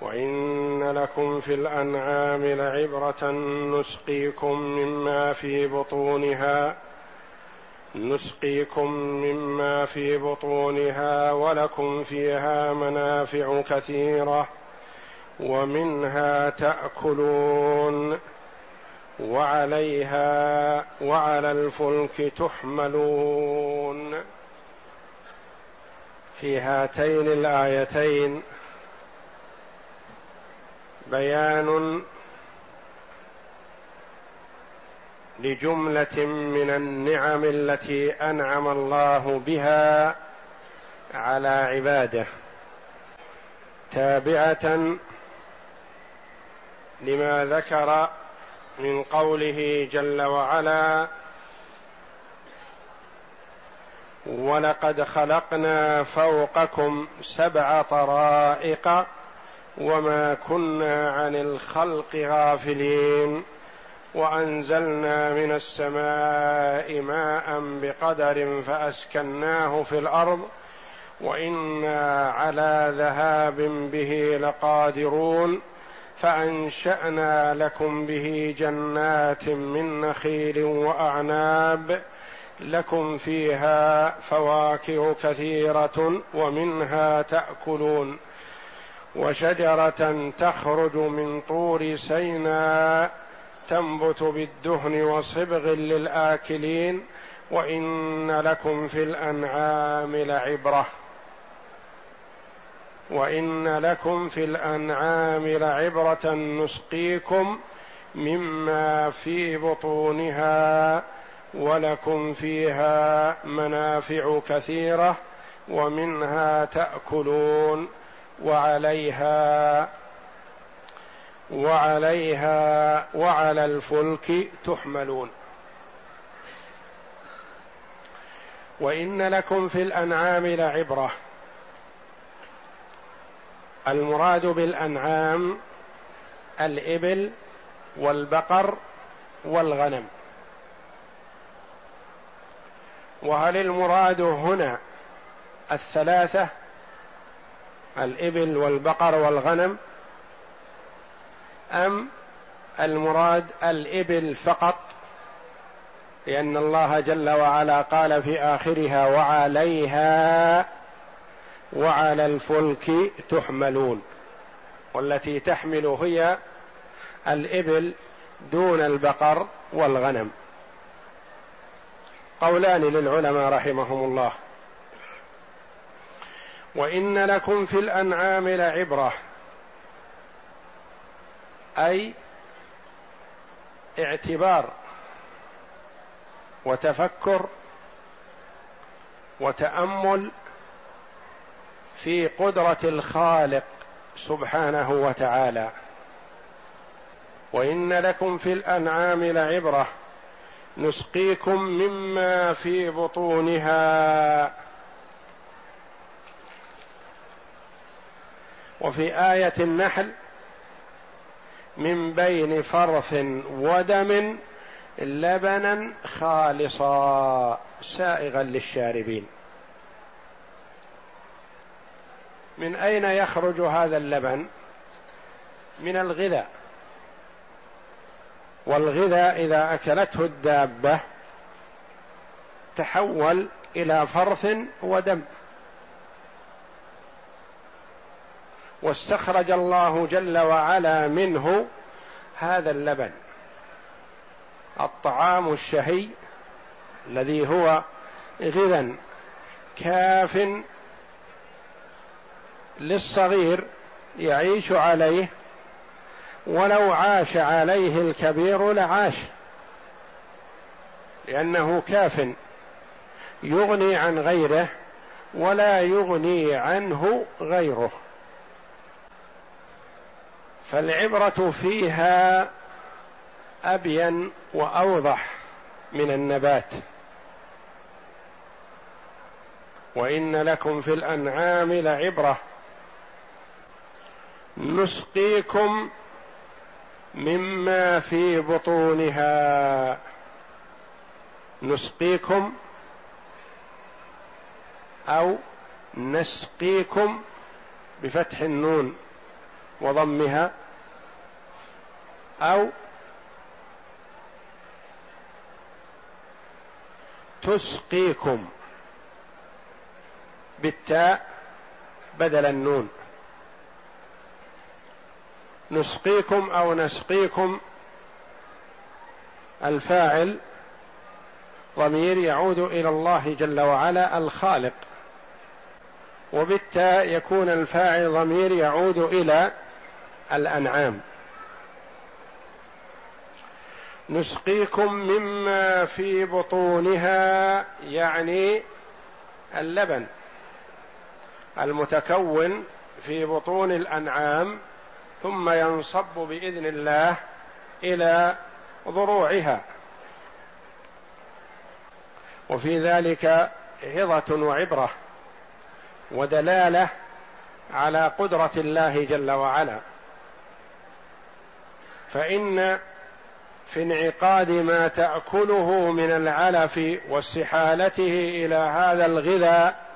وان لكم في الانعام لعبره نسقيكم مما في بطونها نسقيكم مما في بطونها ولكم فيها منافع كثيره ومنها تاكلون وعليها وعلى الفلك تحملون. في هاتين الايتين بيان لجملة من النعم التي أنعم الله بها على عباده. تابعة لما ذكر من قوله جل وعلا ولقد خلقنا فوقكم سبع طرائق وما كنا عن الخلق غافلين وأنزلنا من السماء ماء بقدر فأسكناه في الأرض وإنا على ذهاب به لقادرون فأنشأنا لكم به جنات من نخيل وأعناب لكم فيها فواكه كثيرة ومنها تأكلون وشجرة تخرج من طور سيناء تنبت بالدهن وصبغ للآكلين وإن لكم في الأنعام لعبرة. وإن لكم في الأنعام لعبرة نسقيكم مما في بطونها ولكم فيها منافع كثيرة ومنها تأكلون. وعليها وعليها وعلى الفلك تحملون. وإن لكم في الأنعام لعبرة. المراد بالأنعام الإبل والبقر والغنم. وهل المراد هنا الثلاثة؟ الإبل والبقر والغنم أم المراد الإبل فقط لأن الله جل وعلا قال في آخرها وعليها وعلى الفلك تحملون والتي تحمل هي الإبل دون البقر والغنم. قولان للعلماء رحمهم الله. وإن لكم في الأنعام لعبرة. أي اعتبار وتفكر وتأمل في قدرة الخالق سبحانه وتعالى. وإن لكم في الأنعام لعبرة. نسقيكم مما في بطونها. وفي آية النحل من بين فرث ودم لبنا خالصا سائغا للشاربين. من أين يخرج هذا اللبن؟ من الغذاء. والغذاء إذا أكلته الدابة تحول إلى فرث ودم. واستخرج الله جل وعلا منه هذا اللبن. الطعام الشهي الذي هو غذا كاف للصغير يعيش عليه ولو عاش عليه الكبير لعاش. لأنه كاف يغني عن غيره ولا يغني عنه غيره. فالعبرة فيها أبين وأوضح من النبات. وإن لكم في الأنعام لعبرة. نسقيكم مما في بطونها. نسقيكم أو نسقيكم بفتح النون. وضمها أو تسقيكم بالتاء بدل النون. نسقيكم أو نسقيكم الفاعل ضمير يعود إلى الله جل وعلا الخالق. وبالتاء يكون الفاعل ضمير يعود إلى الأنعام. نسقيكم مما في بطونها يعني اللبن المتكون في بطون الأنعام ثم ينصب بإذن الله إلى ضروعها. وفي ذلك عظة وعبرة ودلالة على قدرة الله جل وعلا. فإن في انعقاد ما تأكله من العلف واستحالته إلى هذا الغذاء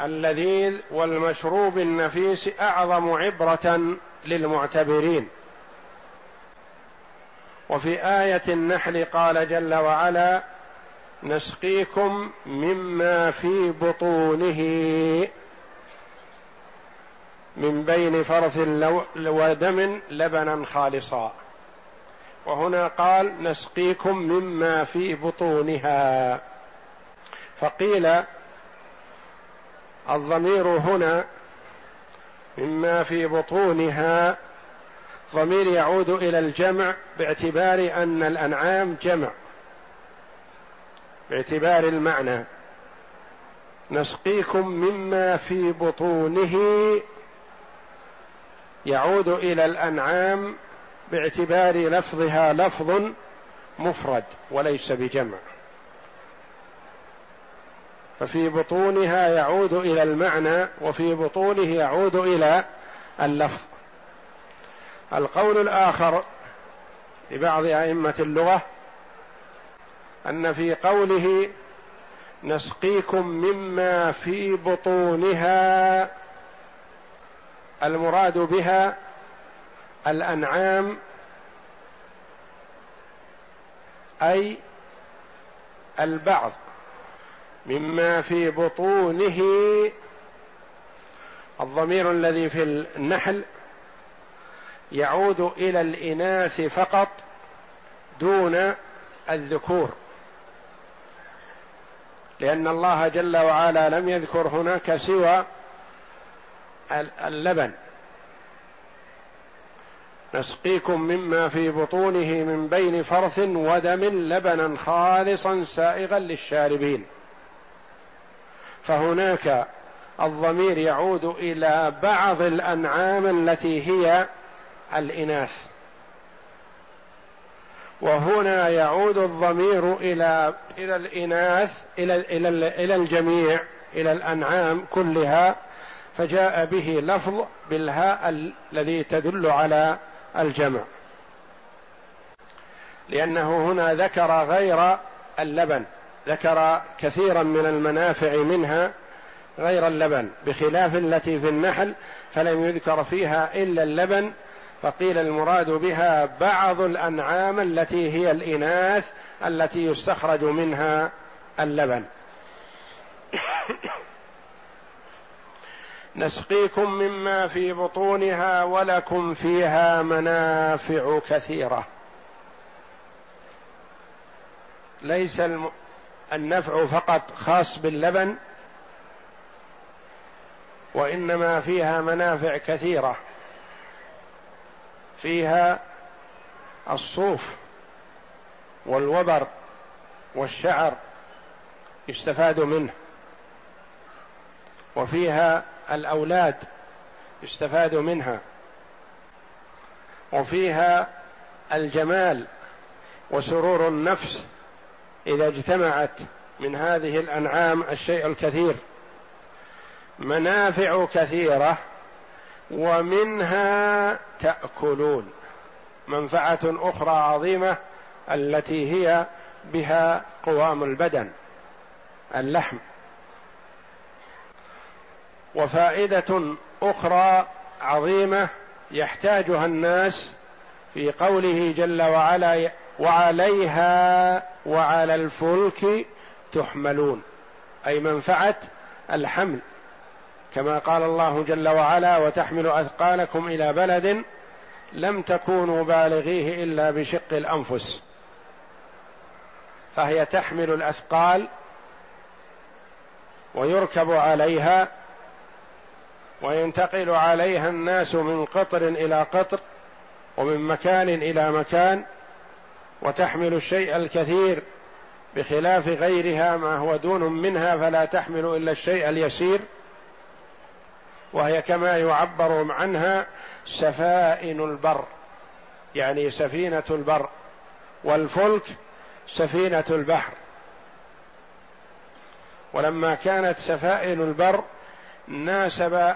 اللذيذ والمشروب النفيس أعظم عبرة للمعتبرين. وفي آية النحل قال جل وعلا نسقيكم مما في بطونه. من بين فرث ودم لبنا خالصا. وهنا قال نسقيكم مما في بطونها. فقيل الضمير هنا مما في بطونها ضمير يعود إلى الجمع باعتبار أن الأنعام جمع باعتبار المعنى. نسقيكم مما في بطونه يعود إلى الأنعام باعتبار لفظها لفظ مفرد وليس بجمع. ففي بطونها يعود إلى المعنى وفي بطونه يعود إلى اللفظ. القول الآخر لبعض أئمة اللغة أن في قوله نسقيكم مما في بطونها المراد بها الأنعام أي البعض مما في بطونه الضمير الذي في النحل يعود إلى الإناث فقط دون الذكور. لأن الله جل وعلا لم يذكر هناك سوى اللبن. نسقيكم مما في بطونه من بين فرث ودم لبنا خالصا سائغا للشاربين. فهناك الضمير يعود إلى بعض الأنعام التي هي الإناث. وهنا يعود الضمير إلى إلى الإناث إلى إلى الجميع إلى الأنعام كلها. فجاء به لفظ بالهاء الذي تدل على الجمع. لأنه هنا ذكر غير اللبن ذكر كثيرا من المنافع منها غير اللبن بخلاف التي في النحل فلم يذكر فيها إلا اللبن فقيل المراد بها بعض الأنعام التي هي الإناث التي يستخرج منها اللبن. نسقيكم مما في بطونها ولكم فيها منافع كثيرة. ليس النفع فقط خاص باللبن وإنما فيها منافع كثيرة. فيها الصوف والوبر والشعر يستفاد منه. وفيها الأولاد يستفاد منها. وفيها الجمال وسرور النفس إذا اجتمعت من هذه الأنعام الشيء الكثير. منافع كثيرة ومنها تأكلون. منفعة أخرى عظيمة التي هي بها قوام البدن اللحم. وفائدة أخرى عظيمة يحتاجها الناس في قوله جل وعلا وعليها وعلى الفلك تحملون. أي منفعة الحمل. كما قال الله جل وعلا وتحمل أثقالكم إلى بلد لم تكونوا بالغيه إلا بشق الأنفس فهي تحمل الأثقال ويركب عليها وينتقل عليها الناس من قطر إلى قطر ومن مكان إلى مكان وتحمل الشيء الكثير بخلاف غيرها ما هو دون منها فلا تحمل إلا الشيء اليسير. وهي كما يعبر عنها سفائن البر يعني سفينة البر والفلك سفينة البحر. ولما كانت سفائن البر ناسب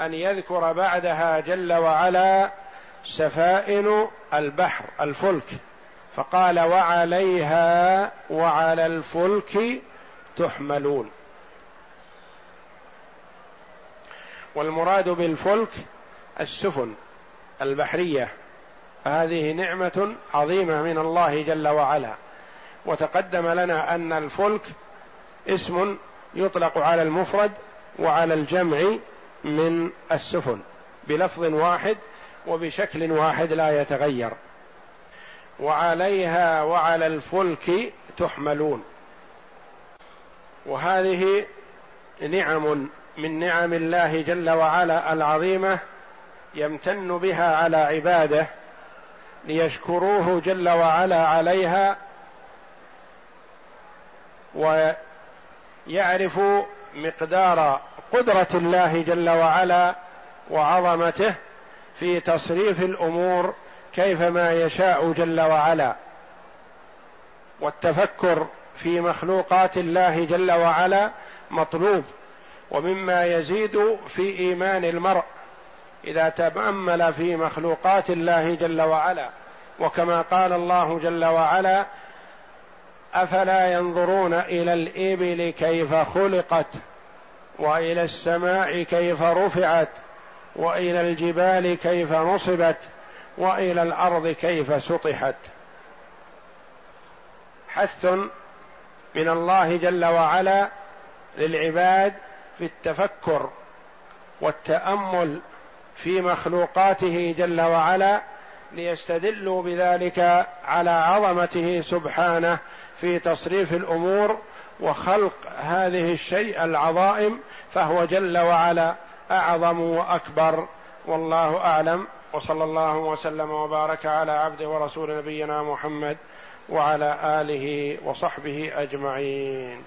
أن يذكر بعدها جل وعلا سفائن البحر الفلك. فقال وعليها وعلى الفلك تحملون. والمراد بالفلك السفن البحرية. هذه نعمة عظيمة من الله جل وعلا. وتقدم لنا أن الفلك اسم يطلق على المفرد وعلى الجمع من السفن بلفظ واحد وبشكل واحد لا يتغير. وعليها وعلى الفلك تحملون. وهذه نعم من نعم الله جل وعلا العظيمة يمتن بها على عباده ليشكروه جل وعلا عليها ويعرفوا مقدار قدرة الله جل وعلا وعظمته في تصريف الأمور كيفما يشاء جل وعلا. والتفكر في مخلوقات الله جل وعلا مطلوب ومما يزيد في إيمان المرء إذا تأمل في مخلوقات الله جل وعلا. وكما قال الله جل وعلا أفلا ينظرون إلى الإبل كيف خلقت وإلى السماء كيف رفعت وإلى الجبال كيف نصبت وإلى الأرض كيف سطحت. حث من الله جل وعلا للعباد في التفكر والتأمل في مخلوقاته جل وعلا ليستدلوا بذلك على عظمته سبحانه في تصريف الأمور وخلق هذه الشيء العظائم فهو جل وعلا أعظم وأكبر. والله أعلم. وصلى الله وسلم وبارك على عبده ورسول نبينا محمد وعلى آله وصحبه أجمعين.